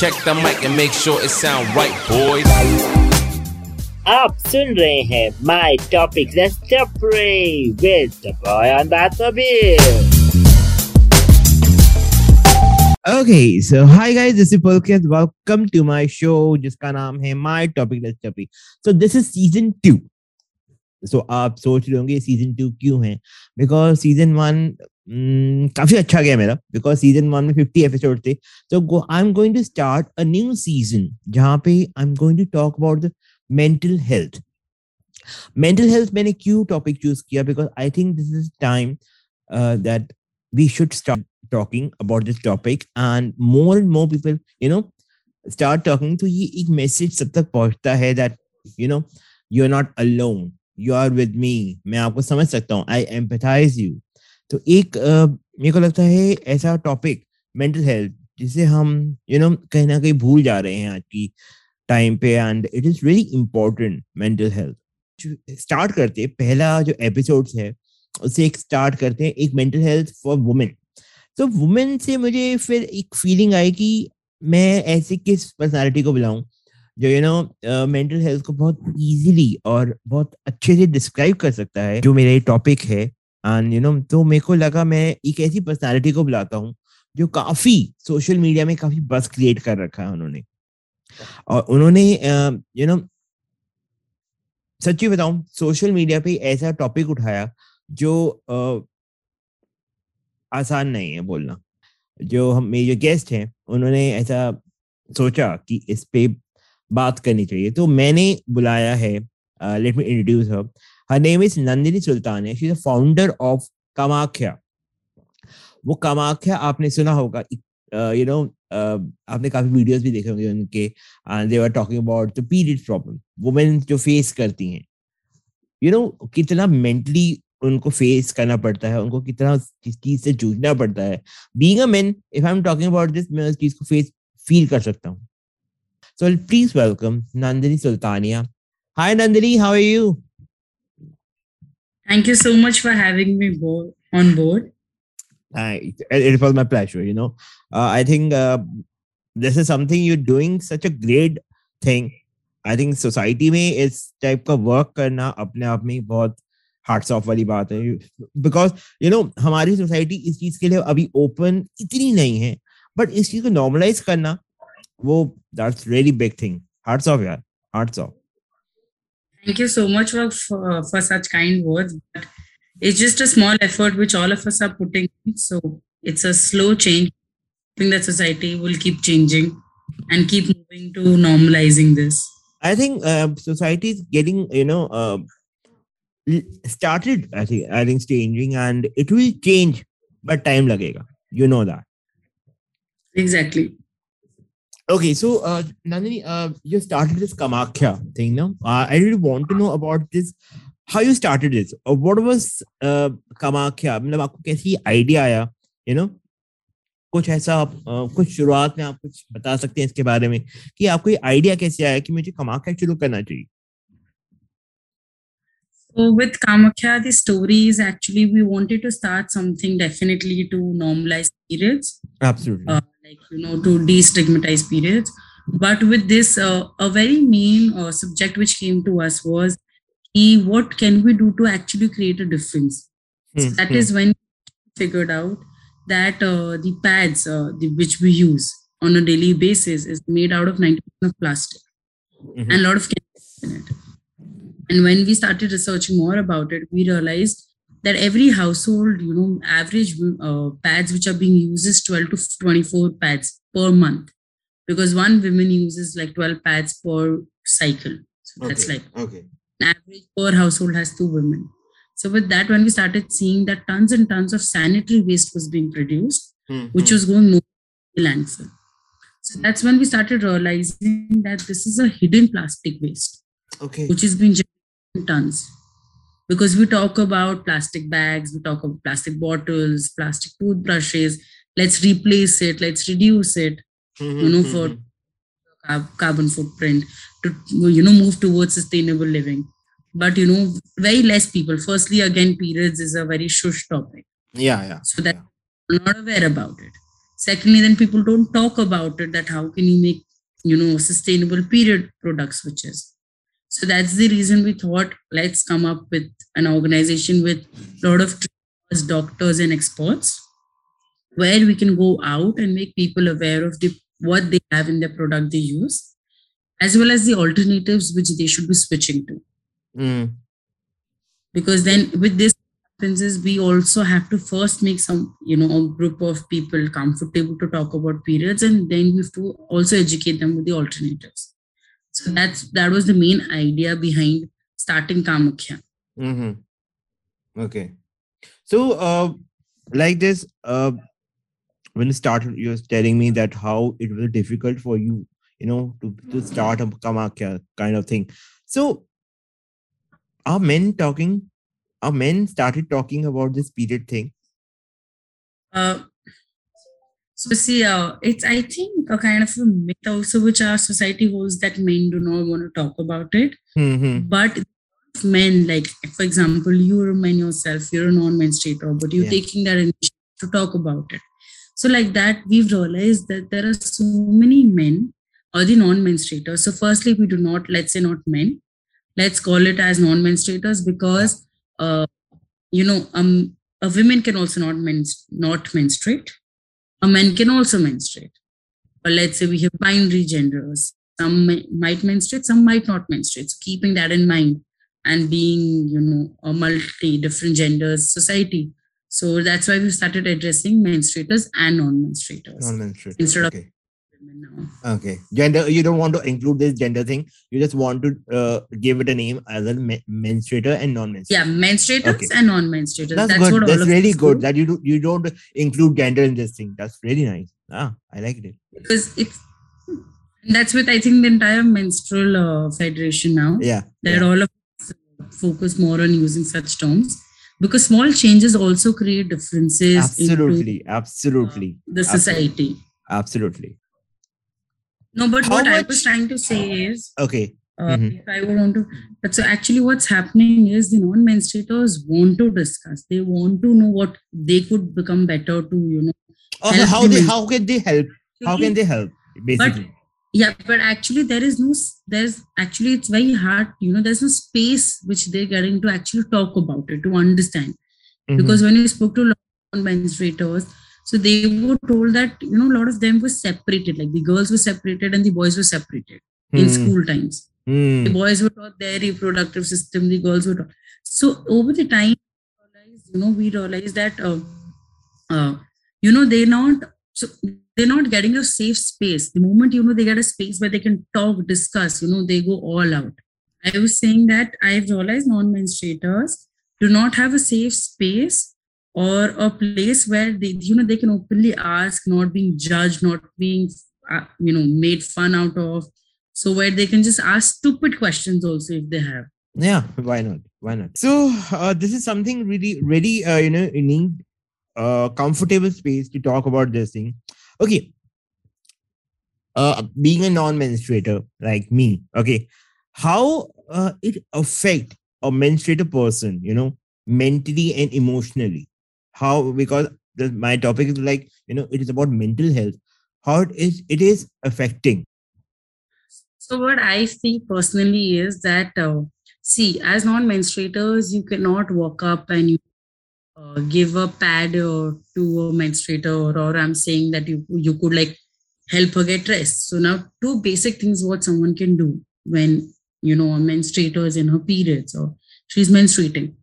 check the mic and make sure it sound right, boys. आप सुन रहे हैं my topic let's tapri with the boy on that mobile Okay, so hi guys, this is Pulkit. Welcome to my show जिसका नाम है My Topic Let's Chappy. So this is season two. So आप सोच रहे होंगे सीजन टू क्यों है because season one काफ़ी अच्छा गया मेरा बिकॉज़ सीज़न वन में फिफ्टी एपिसोड थे। तो I am going to start a new season जहाँ पे I am going to talk about the mental health mental health मैंने क्यों टॉपिक चूज़ किया? Because I think this is time that we should start talking about this topic, and more and more people, you know, start talking तो ये एक message सब तक पहुँचता है that, you know, you're not alone, you are with me मैं आपको समझ सकता हूँ आई empathize you तो एक मेरे को लगता है ऐसा टॉपिक मेंटल हेल्थ जिसे हम यू नो कहीं ना कहीं भूल जा रहे हैं आज की टाइम पे and it is very important mental health start करते, पहला जो एपिसोड है, उसे एक स्टार्ट करते हैं एक मेंटल हेल्थ फॉर वुमेन तो वुमेन से मुझे फिर एक फीलिंग आई कि मैं ऐसे किस पर्सनालिटी को बुलाऊं जो यू नो मेंटल हेल्थ को बहुत इजीली और बहुत अच्छे से डिस्क्राइब कर सकता है। जो मेरा ये टॉपिक है एंड यू नो तो मेरे को लगा मैं एक ऐसी पर्सनालिटी को बुलाता हूँ जो काफ़ी सोशल मीडिया में काफ़ी बस क्रिएट कर रखा है उन्होंने। और उन्होंने यू नो सच्ची बताऊँ सोशल मीडिया पे ऐसा टॉपिक उठाया जो uh, आसान नहीं है बोलना। जो हम मेरे जो गेस्ट हैं उन्होंने ऐसा सोचा कि इस पे बात करनी चाहिए। तो मैंने बुलाया है let me introduce her name is Nandini Sultan है she is founder of Kamakhya वो कामाख्या आपने सुना होगा यू नो आपने काफ़ी वीडियोस भी देखे होंगे उनके they are talking about the period problem women जो फेस करती हैं। यू नो कितना मेंटली उनको फेस करना पड़ता है, उनको कितना इस चीज़ से जूझना पड़ता है। Being a man if I am talking about this मैं उस चीज़ को फेस फील कर सकता हूँ। So please welcome Nandini Sultania hi Nandini how are you Thank you so much for having me bo- on board. Uh, it, it was my pleasure. You know, uh, I think uh, this is something you're doing such a great thing. I think society में इस type का work करना अपने आप में बहुत hearts of वाली बात है बिकॉज़ यू नो हमारी सोसाइटी इस चीज़ के लिए अभी ओपन इतनी नहीं है बट इस चीज़ को नॉर्मलाइज करना वो that's really big thing hats off यार hats off Thank you so much for, for, for such kind words. But it's just a small effort which all of us are putting in. So it's a slow change. I think that society will keep changing and keep moving to normalizing this. I think uh, society is getting, you know, uh, started I think I think changing and it will change, but time lagega. You know that. Exactly. Okay, so uh, Nandini, uh, you started this Kamakhya thing now. Uh, I really want to know about this. How you started this? Uh, what was uh, Kamakhya? मतलब आपको कैसी idea आया? You know, कुछ ऐसा आप uh, कुछ शुरुआत में आप कुछ बता सकते हैं इसके बारे में कि आपको ये आइडिया कैसे आया कि मुझे कमाख्या शुरू करना चाहिए So with Kamakhya, the story is actually we wanted to start something definitely to normalize periods. Absolutely. Uh, like you know to destigmatize periods. But with this, uh, a very main uh, subject which came to us was he, what can we do to actually create a difference? So Hmm, that hmm. is when we figured out that uh, the pads uh, the, which we use on a daily basis is made out of 90% of plastic Mhm. and a lot of chemicals in it. And when we started researching more about it, we realized that every household, you know, average uh, pads which are being used is 12 to 24 pads per month because one woman uses like 12 pads per cycle. So that's like okay. an average per household has two women. So with that, when we started seeing that tons and tons of sanitary waste was being produced, Hmm, which hmm. was going to landfill. So that's when we started realizing that this is a hidden plastic waste, okay. which is being generated in tons. Because we talk about plastic bags, we talk about plastic bottles, plastic toothbrushes. Let's replace it. Let's reduce it. Mhm, You know, mhm, for carbon footprint to you know move towards sustainable living. But you know, very less people. Firstly, again, periods is a very shush topic yeah, yeah. so that yeah. Not aware about it. secondly then people don't talk about it that how can you make you know sustainable period product switches so that's the reason we thought let's come up with an organization with a lot of trainers, doctors and experts where we can go out and make people aware of the what they have in their product they use as well as the alternatives which they should be switching to Mm. because then with this happens is we also have to first make some you know a group of people comfortable to talk about periods and then we have to also educate them with the alternatives so that's that was the main idea behind starting kamakhya Mm-hmm. Okay. So, uh, like this, uh, when you started, you were telling me that how it was difficult for you, you know, to, to start a kamakhya kind of thing. So, are men talking? Are men started talking about this period thing? uh, so see uh, it's i think a kind of a myth also which our society holds that men do not want to talk about it. Mm-hmm. but men like for example you're a man yourself you're a non-menstruator but you're Yeah. taking that initiative to talk about it. So like that we've realized that there are so many men or the non-menstruators so firstly we do not let's say not men. Let's call it as non-menstruators because uh, you know um a women can also not men- not menstruate a man can also menstruate or let's say we have binary genders some may, might menstruate some might not menstruate so keeping that in mind and being you know a multi different genders society so that's why we started addressing menstruators and non-menstruators Non-menstrual. Instead of- okay. Women now. Okay. Gender. You don't want to include this gender thing. You just want to uh, give it a name as a me- menstruator and non-menstruator. yeah menstruators Okay. and non-menstruators That's, that's, good. That's really good. do, That you do, you don't include gender in this thing. That's really nice. Ah, I like it. because it's that's with i think the entire menstrual uh, federation now Yeah. that yeah. all of us focus more on using such terms because small changes also create differences into Absolutely. Absolutely. the society Absolutely. No but How what i was trying to say is Okay. uh, Mhm. if I would want to, but so actually, what's happening is the non-menstruators want to discuss. They want to know what they could become better to, you know. Also, how they how can they help? How can they help? Basically. Yeah, but actually, there is no. There's actually it's very hard. You know, there's no space which they're getting to actually talk about it to understand. Mhm. Because when you spoke to a lot of non-menstruators, so they were told that you know a lot of them were separated. Like the girls were separated and the boys were separated in Hmm, school times. hmm, the boys were taught their reproductive system the girls were taught. So over the time you know we realized that uh, uh, you know they're not so they're not getting a safe space. The moment you know they get a space where they can talk discuss you know they go all out. I was saying that i've realized non-menstruators do not have a safe space or a place where they you know they can openly ask not being judged not being uh, you know made fun out of so where they can just ask stupid questions also if they have Yeah. Why not? Why not? So uh, this is something really, really, uh, you know, you need a comfortable space to talk about this thing. Okay. Uh, being a non-menstruator like me, okay, how uh, it affect a menstruator person, you know, mentally and emotionally? How because the, my topic is like, you know, it is about mental health. How it is it is affecting. so what i see personally is that uh, see as non-menstruators you cannot walk up and you uh, give a pad uh, to a menstruator or, or i'm saying that you you could like help her get rest so now two basic things what someone can do when you know a menstruator is in her periods or she's menstruating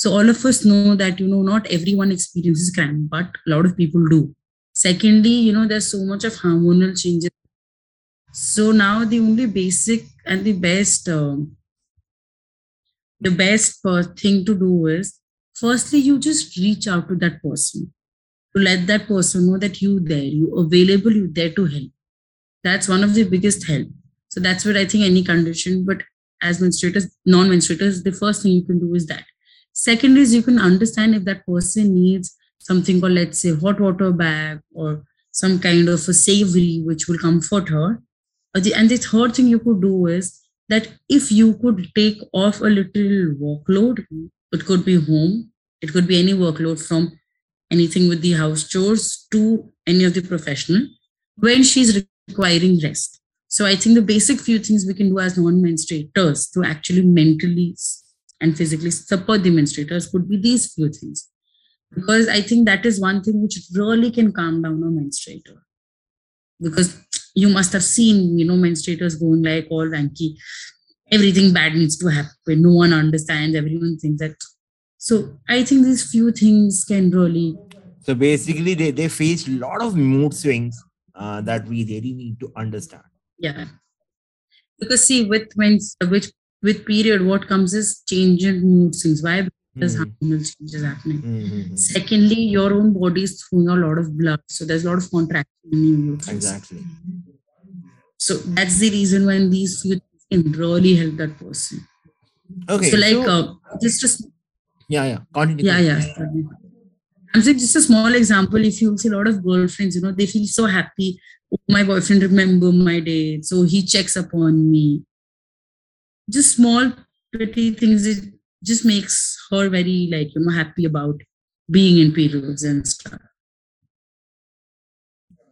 so all of us know that you know not everyone experiences cramp but a lot of people do. Secondly you know there's so much of hormonal changes. So now the only basic and the best um, the best thing to do is firstly you just reach out to that person. To let that person know that you there you available you there to help. That's one of the biggest help. So that's what i think any condition but as menstruators non-menstruators the first thing you can do is that second is you can understand if that person needs something called let's say hot water bag or some kind of a savory which will comfort her and the third thing you could do is that if you could take off a little workload, it could be home, it could be any workload from anything with the house chores to any of the professional when she's requiring rest. So I think the basic few things we can do as non-menstruators to actually mentally and physically support the menstruators would be these few things. Because I think that is one thing which really can calm down a menstruator. Because you must have seen, you know, menstruators going like all wanky. Everything bad needs to happen. No one understands. Everyone thinks that. So I think these few things can really. So basically, they, they face a lot of mood swings uh, that we really need to understand. Yeah. Because see, with when which with period, what comes is change in mood swings. Why? Because Mhm. hormonal changes happening. Mhm. Secondly, your own body is throwing a lot of blood, so there's a lot of contraction in your uterus. Exactly. So that's the reason when these few things can really help that person. Okay. so like so- uh, just just yeah, yeah. Continue. yeah yeah. sorry. I'm saying just a small example. If you see a lot of girlfriends, you know, they feel so happy. Oh, my boyfriend remember my date, so he checks upon me. Just small pretty things. It just makes her very like you know happy about being in periods and stuff.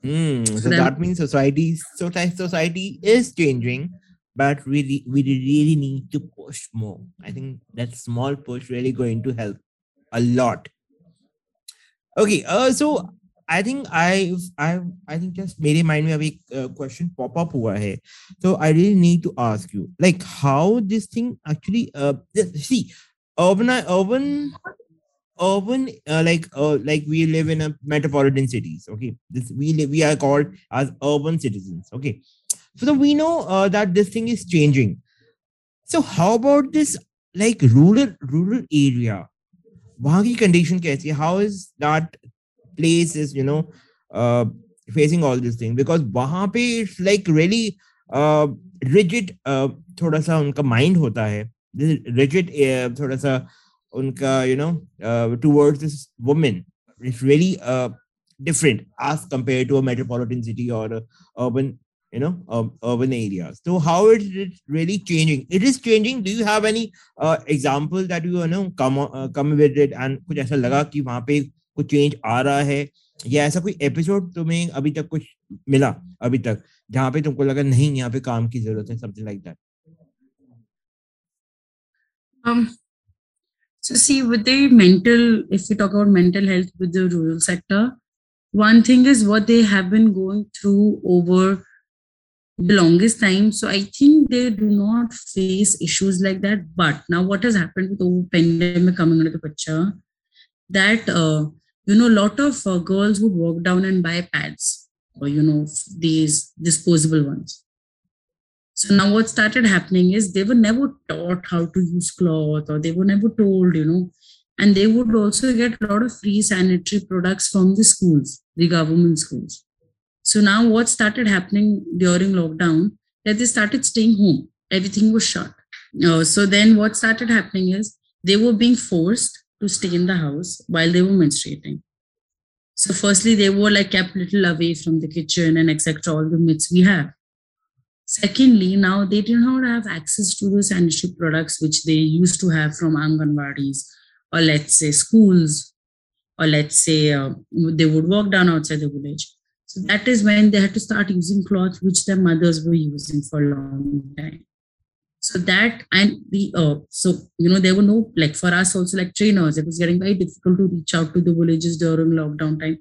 Hmm, so then- that means society, so society is changing, but really, we really need to push more. I think that small push really going to help a lot. Okay, uh, so I think I've, I, I think just मेरे mind में अभी एक uh, question pop up हुआ है. So I really need to ask you, like, how this thing actually, uh, this- see, urban, urban urban uh, like uh, like we live in a metropolitan cities okay this we live we are called as urban citizens okay so we know uh, that this thing is changing so how about this like rural rural area वहाँ की condition कैसी है how is that Place is you know uh, facing all this thing because वहाँ पे it's like really uh, rigid uh, थोड़ा सा उनका mind होता है rigid uh, थोड़ा सा उनका you know uh, towards this woman it's really uh, different as compared to a metropolitan city or a urban you know um, urban areas so how is it really changing it is changing do you have any uh, example that you you know come uh, come with it and कुछ ऐसा लगा कि वहाँ पे कुछ change आ रहा है या ऐसा कोई एपिसोड तुम्हें अभी तक कुछ मिला अभी तक जहाँ पे तुमको लगा नहीं यहाँ पे काम की ज़रूरत है something like that Um, so see, with the mental, if we talk about mental health with the rural sector, one thing is what they have been going through over the longest time. So I think they do not face issues like that. But now what has happened with the pandemic coming into the picture, that uh, you know, a lot of uh, girls would walk down and buy pads or you know these disposable ones. So now what started happening is they were never taught how to use cloth or they were never told, you know, and they would also get a lot of free sanitary products from the schools, the government schools. So now what started happening during lockdown that they started staying home. Everything was shut. Uh, so then what started happening is they were being forced to stay in the house while they were menstruating. So firstly, they were like kept little away from the kitchen and etc. All the myths we have. Secondly, now they do not have access to the sanitary products which they used to have from Anganwadis or let's say schools or let's say uh, they would walk down outside the village. So that is when they had to start using cloth which their mothers were using for a long time. So that and the uh, so you know there were no like for us also like trainers it was getting very difficult to reach out to the villages during lockdown time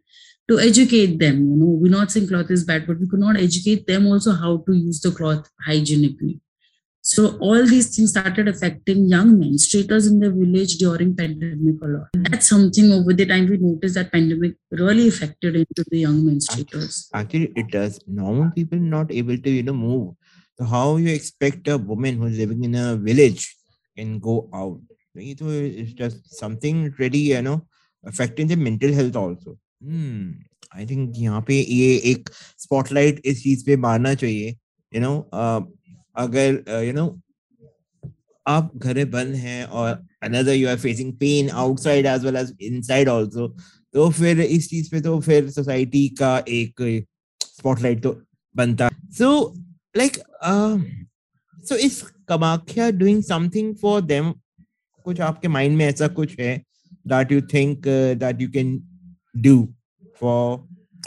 to educate them. You know, we're not saying cloth is bad, but we could not educate them also how to use the cloth hygienically. So all these things started affecting young menstruators in the village during pandemic a lot. That's something over the time we noticed that pandemic really affected into the young menstruators. actually it does normal people not able to you know move तो how you expect a women who is living in a village can go out ये तो it's just something ready you know affecting the mental health also hmm I think यहाँ पे ये एक spotlight इस चीज़ पे मारना चाहिए यू नो अगर यू नो आप घरे बंद हैं और another you are facing pain outside as well as inside also तो फिर इस चीज़ पे तो फिर सोसाइटी का एक स्पॉटलाइट तो बनता। सो लाइक सो इस Kamakhya doing something for them कुछ आपके माइंड में ऐसा कुछ है that you think that you can do for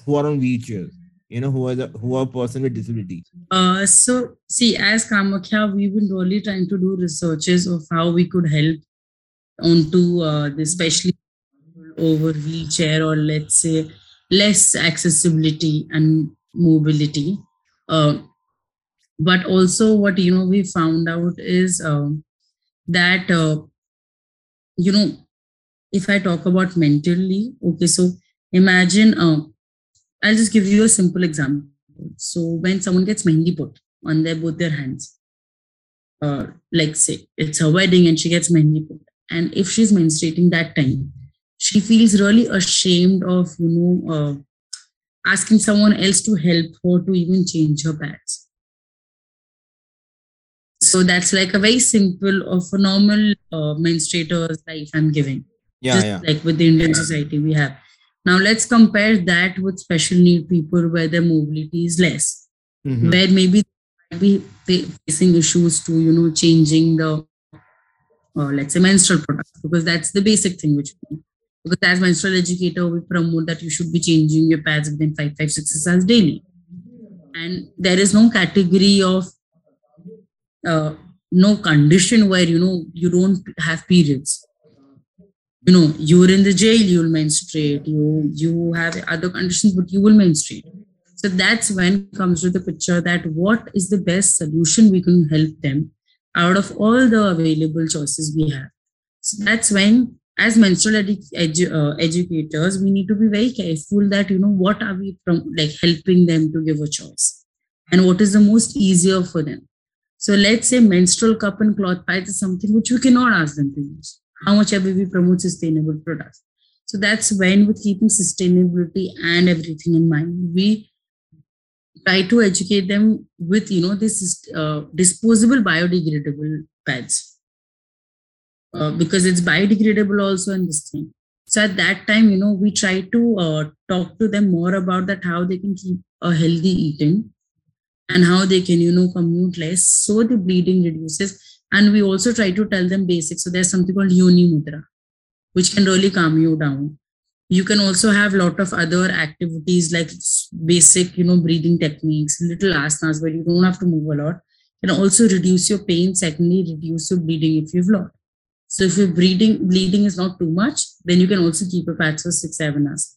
who are on wheelchairs? You know, who are the who are person with disabilities? Uh, so see, as Kamakhya, we've been really trying to do researches of how we could help onto uh, the especially over wheelchair or let's say less accessibility and mobility. Uh, but also, what you know we found out is um, that uh, you know if I talk about mentally, okay, so imagine uh, I'll just give you a simple example. So when someone gets mehendi put on their both their hands, uh, like say it's a wedding and she gets mehendi put, and if she's menstruating that time, she feels really ashamed of you know uh, asking someone else to help her to even change her pads. So that's like a very simple or for normal uh, menstruator's life I'm giving. Yeah, just yeah. like with the Indian society we have. Now let's compare that with special need people where their mobility is less, Mhm. where maybe they might be facing issues to you know changing the uh, let's say menstrual products because that's the basic thing which we because as menstrual educator we promote that you should be changing your pads within five five six hours daily, and there is no category of uh, no condition where you know you don't have periods. You know you're in the jail you'll menstruate. You you have other conditions but you will menstruate. So that's when comes to the picture that what is the best solution we can help them out of all the available choices we have. So that's when as menstrual edu- edu- uh, educators we need to be very careful that you know what are we from like helping them to give a choice? And what is the most easier for them so let's say menstrual cup and cloth pads is something which we cannot ask them to use how much ever we promote sustainable products. So that's when, with keeping sustainability and everything in mind, we try to educate them with you know this is uh, disposable biodegradable pads uh, because it's biodegradable also in this thing. So at that time, you know, we try to uh, talk to them more about that how they can keep a healthy eating and how they can you know commute less so the bleeding reduces and we also try to tell them basics. So there's something called Yoni Mudra, which can really calm you down. You can also have a lot of other activities like basic, you know, breathing techniques, little asanas where you don't have to move a lot. Can also reduce your pain. Secondly, reduce your bleeding if you've lot. So if your bleeding bleeding is not too much, then you can also keep a patch for six, seven hours.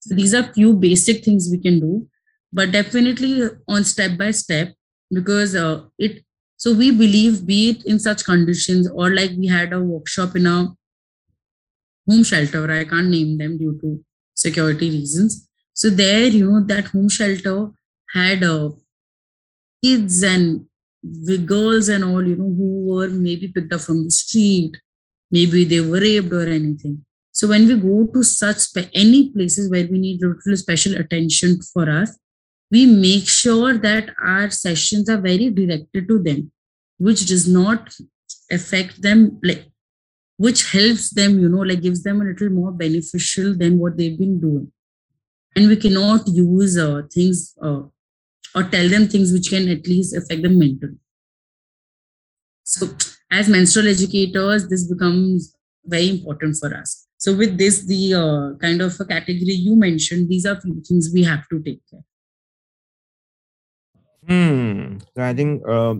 So these are few basic things we can do, but definitely on step by step because uh, it so we believe, be it in such conditions or like we had a workshop in a home shelter, I can't name them due to security reasons. So there, you know, that home shelter had uh, kids and the girls and all, you know, who were maybe picked up from the street, maybe they were raped or anything. So when we go to such any places where we need little special attention for us, we make sure that our sessions are very directed to them which does not affect them like which helps them you know like gives them a little more beneficial than what they've been doing. And we cannot use uh, things uh, or tell them things which can at least affect them mentally. So as menstrual educators this becomes very important for us. So with this the uh, kind of a category you mentioned these are few things we have to take care Hmm. So I think uh,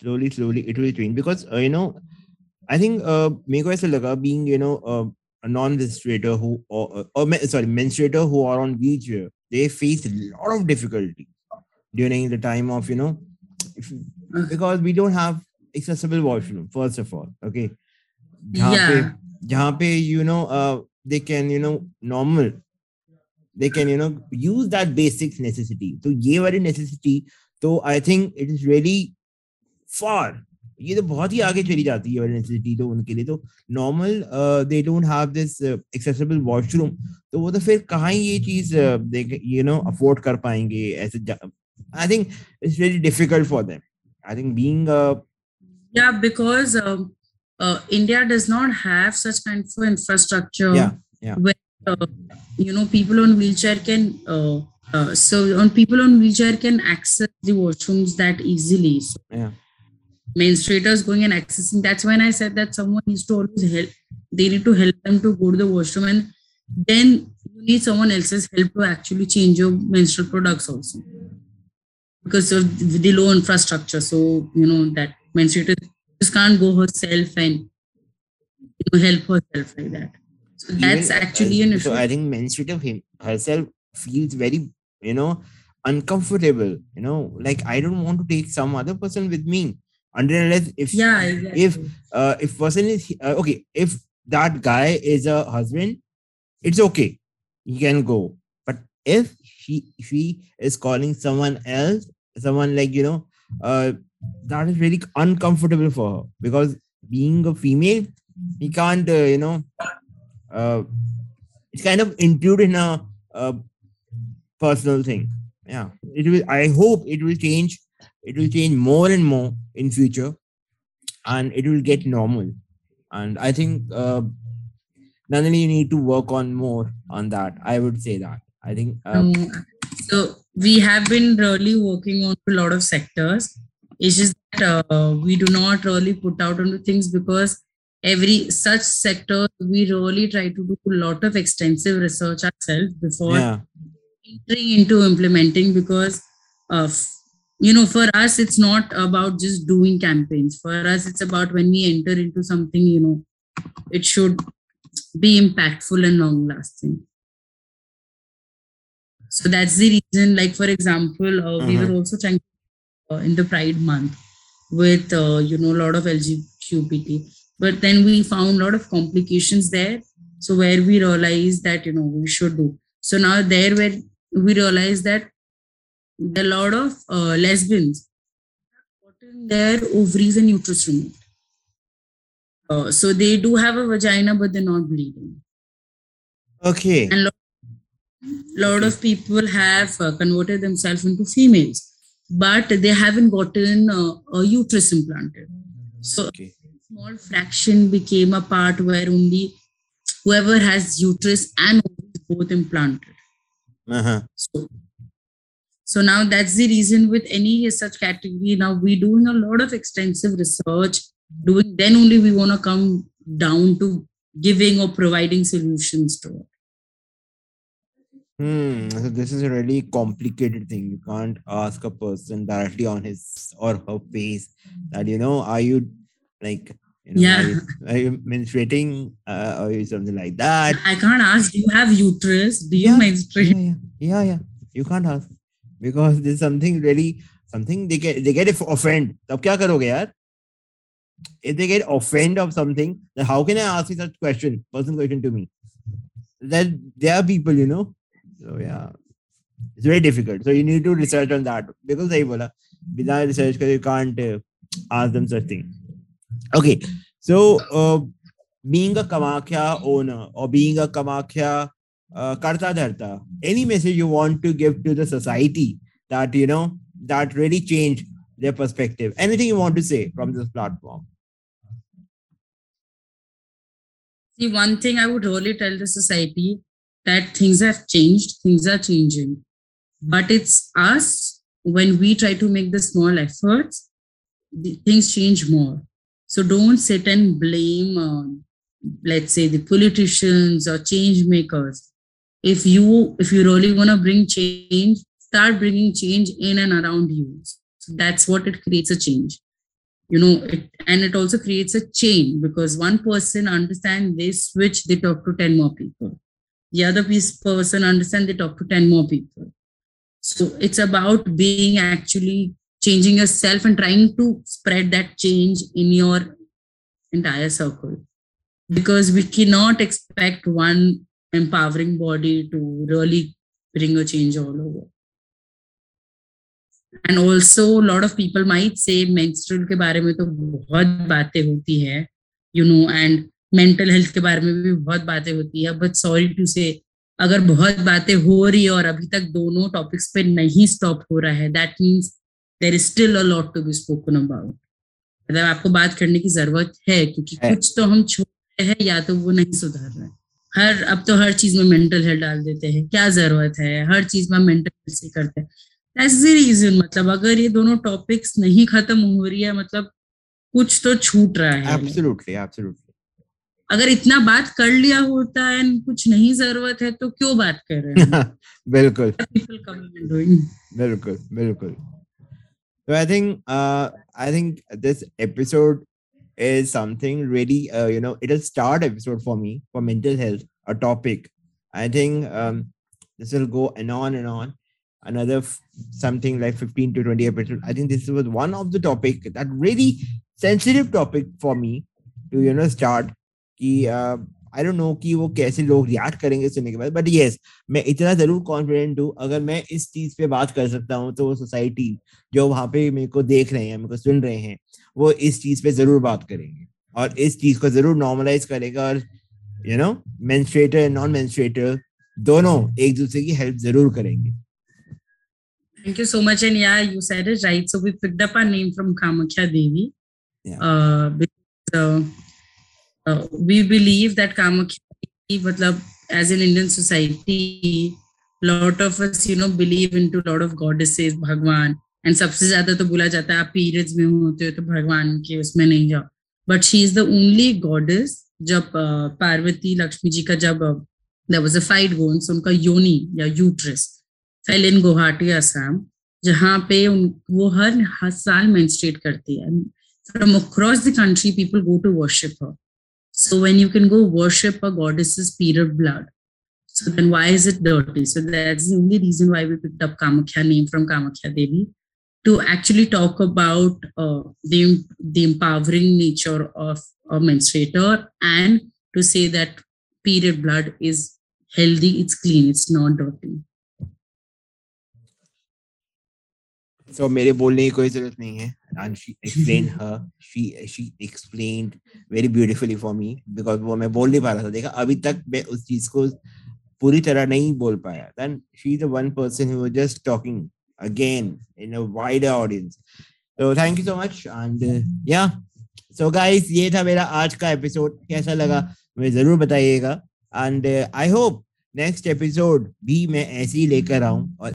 slowly, slowly it will change because uh, you know, I think uh, Miko Laga being you know uh, a non-menstruator who or, uh, or sorry menstruator who are on wheelchair, they face a lot of difficulty during the time of you know if, because we don't have accessible washroom first of all. Okay. Jahan. Pe, jahan pe, you know uh, they can you know normal they can you know use that basic necessity तो ये वाली necessity तो I think it is really far ये तो बहुत ही आगे चली जाती है ये वाली necessity तो उनके लिए तो normal uh, they don't have this uh, accessible washroom तो वो तो फिर कहाँ ही ये चीज uh, they can, you know afford कर पाएंगे ऐसे जा- I think it's really difficult for them I think being uh, Yeah, because um, uh, India does not have such kind of infrastructure. Yeah, yeah. Where uh, you know people on wheelchair can uh, uh, so on people on wheelchair can access the washrooms that easily. So yeah menstruators going and accessing. That's when I said that someone needs to always help. They need to help them to go to the washroom, and then you need someone else's help to actually change your menstrual products also because of the low infrastructure so you know that menstruator just can't go herself and you know, help herself like that so that's Even, actually an issue So I think menstruative him herself feels very, you know, uncomfortable. You know, like I don't want to take some other person with me. Unless if yeah exactly. if uh, if person is uh, okay, if that guy is a husband, it's okay, he can go. But if she she is calling someone else, someone like you know, uh, that is really uncomfortable for her because being a female, he can't uh, you know, it's kind of intrude in a, a personal thing. Yeah, it will. I hope it will change. It will change more and more in future, and it will get normal. And I think uh, Nandini, you need to work on more on that. I would say that. I think. Uh, Um, so we have been really working on a lot of sectors. It's just that uh, we do not really put out onto things because every such sector we really try to do a lot of extensive research ourselves before yeah. entering into implementing because you know for us it's not about just doing campaigns for us it's about when we enter into something you know it should be impactful and long lasting so that's the reason like for example uh, we Mhm. were also trying uh, in the pride month with uh, you know a lot of lgbt but then we found a lot of complications there. So where we realized that you know we should do. So now there where we realized that a lot of uh, lesbians gotten their ovaries and uterus removed uh, so they do have a vagina but they're not bleeding. Okay. and lot, lot of people have uh, converted themselves into females but they haven't gotten uh, a uterus implanted. So Okay. Small fraction became a part where only whoever has uterus and both implanted Uh-huh. so, so now that's the reason with any such category now we're doing a lot of extensive research doing then only we want to come down to giving or providing solutions to it Hmm. So this is a really complicated thing. You can't ask a person directly on his or her face that you know, are you like you know, yeah. menstruating uh, or something like that. I can't ask do you have uterus? Do you yeah, menstruate? yeah, yeah, yeah. Yeah you can't ask. Because there's something really something they get they get offended tab kya do, yaar if they get offended of something then how can i ask you such question? Personal question to me. That there are people you know. So yeah. It's very difficult. So you need to research on that. Because sahi bola without research you can't uh, ask them such things Okay, so uh, being a Kamakhya owner or being a Kamakhya uh, karta dharta, any message you want to give to the society that you know that really change their perspective. Anything you want to say from this platform? See, one thing I would really tell the society that things have changed, things are changing. But it's us when we try to make the small efforts, the things change more. So don't sit and blame, um, let's say, the politicians or change makers. If you if you really want to bring change, start bringing change in and around you. So that's what it creates a change you know it, and it also creates a chain because one person understand they switch they talk to 10 more people the other piece person understand they talk to 10 more people so it's about being actually changing yourself and trying to spread that change in your entire circle because we cannot expect one empowering body to really bring a change all over and also lot of people might say menstrual के बारे में तो बहुत बातें होती है you know and mental health के बारे में भी बहुत बातें होती है बट सॉरी टू से अगर बहुत बातें हो रही है और अभी तक दोनों टॉपिक्स पे नहीं स्टॉप हो रहा है that means there is still a lot to be spoken about मतलब आपको बात करने की ज़रूरत है क्योंकि है। कुछ तो हम छोड़ रहे हैं या तो वो नहीं सुधार रहे है। हर अब तो हर चीज़ में मेंटल हेल्थ डाल देते हैं। क्या ज़रूरत है? हर चीज़ में मेंटल हेल्थ से करते हैं। दैट्स द रीजन मतलब अगर ये दोनों टॉपिक्स नहीं खत्म हो रही है मतलब कुछ तो छूट रहा है। Absolutely, absolutely. अगर इतना बात कर लिया होता है कुछ नहीं ज़रूरत है तो क्यों बात कर रहे हैं? बिल्कुल। बिल्कुल बिल्कुल। So i think uh i think this episode is something really uh, you know it'll start episode for me for mental health a topic. I think um this will go and on and on. Another f- something like 15 to 20 episodes i think this was one of the topic that really sensitive topic for me to you know start. कि आई don't know कि वो कैसे लोग react करेंगे सुनने के बाद but yes मैं इतना ज़रूर कॉन्फिडेंट हूँ अगर मैं इस चीज़ पे बात कर सकता हूँ तो वो सोसाइटी जो वहाँ पे मेरे को देख रहे हैं मेरे को सुन रहे हैं वो इस चीज़ पे ज़रूर बात करेंगे और इस चीज़ को ज़रूर नॉर्मलाइज करेगा और you know menstruator and non menstruator दोनों एक दूसरे की हेल्प ज़रूर करेंगे Thank you so much. And yeah, you said it right. So we picked up our name from Kamakhya Devi. Yeah. Uh, because, uh, we believe that Kamakhya Devi, matlab, as an Indian society, lot of us, you know, believe into lot of goddesses, Bhagwan. And सबसे ज़्यादा तो बोला जाता है आप periods में होते हो तो भगवान के उसमें नहीं जाओ। But she is the only goddess जब uh, पार्वती लक्ष्मी जी का जब देयर वाज अ फाइट गोन्स उनका योनि या uterus fell in Guwahati Assam जहाँ पे उन वो हर हर साल मेंस्ट्रेट करती है। From across the country people go to worship her So when you can go worship a goddess's period of blood, so then why is it dirty? So that's the only reason why we picked up Kamakhya name from Kamakhya Devi to actually talk about uh, the, the empowering nature of a menstruator and to say that period blood is healthy, it's clean, it's not dirty. So मेरे बोलने की कोई ज़रूरत नहीं है and she explained her she she explained very beautifully for me because वो मैं बोल नहीं पा रहा था देखा अभी तक मैं उस चीज़ को पूरी तरह नहीं बोल पाया then she the one person who was just talking again in a wider audience so thank you so much and uh, yeah so guys ये था मेरा आज का एपिसोड कैसा लगा मुझे ज़रूर बताइएगा and I hope next episode भी मैं ऐसे ही लेकर आऊँ और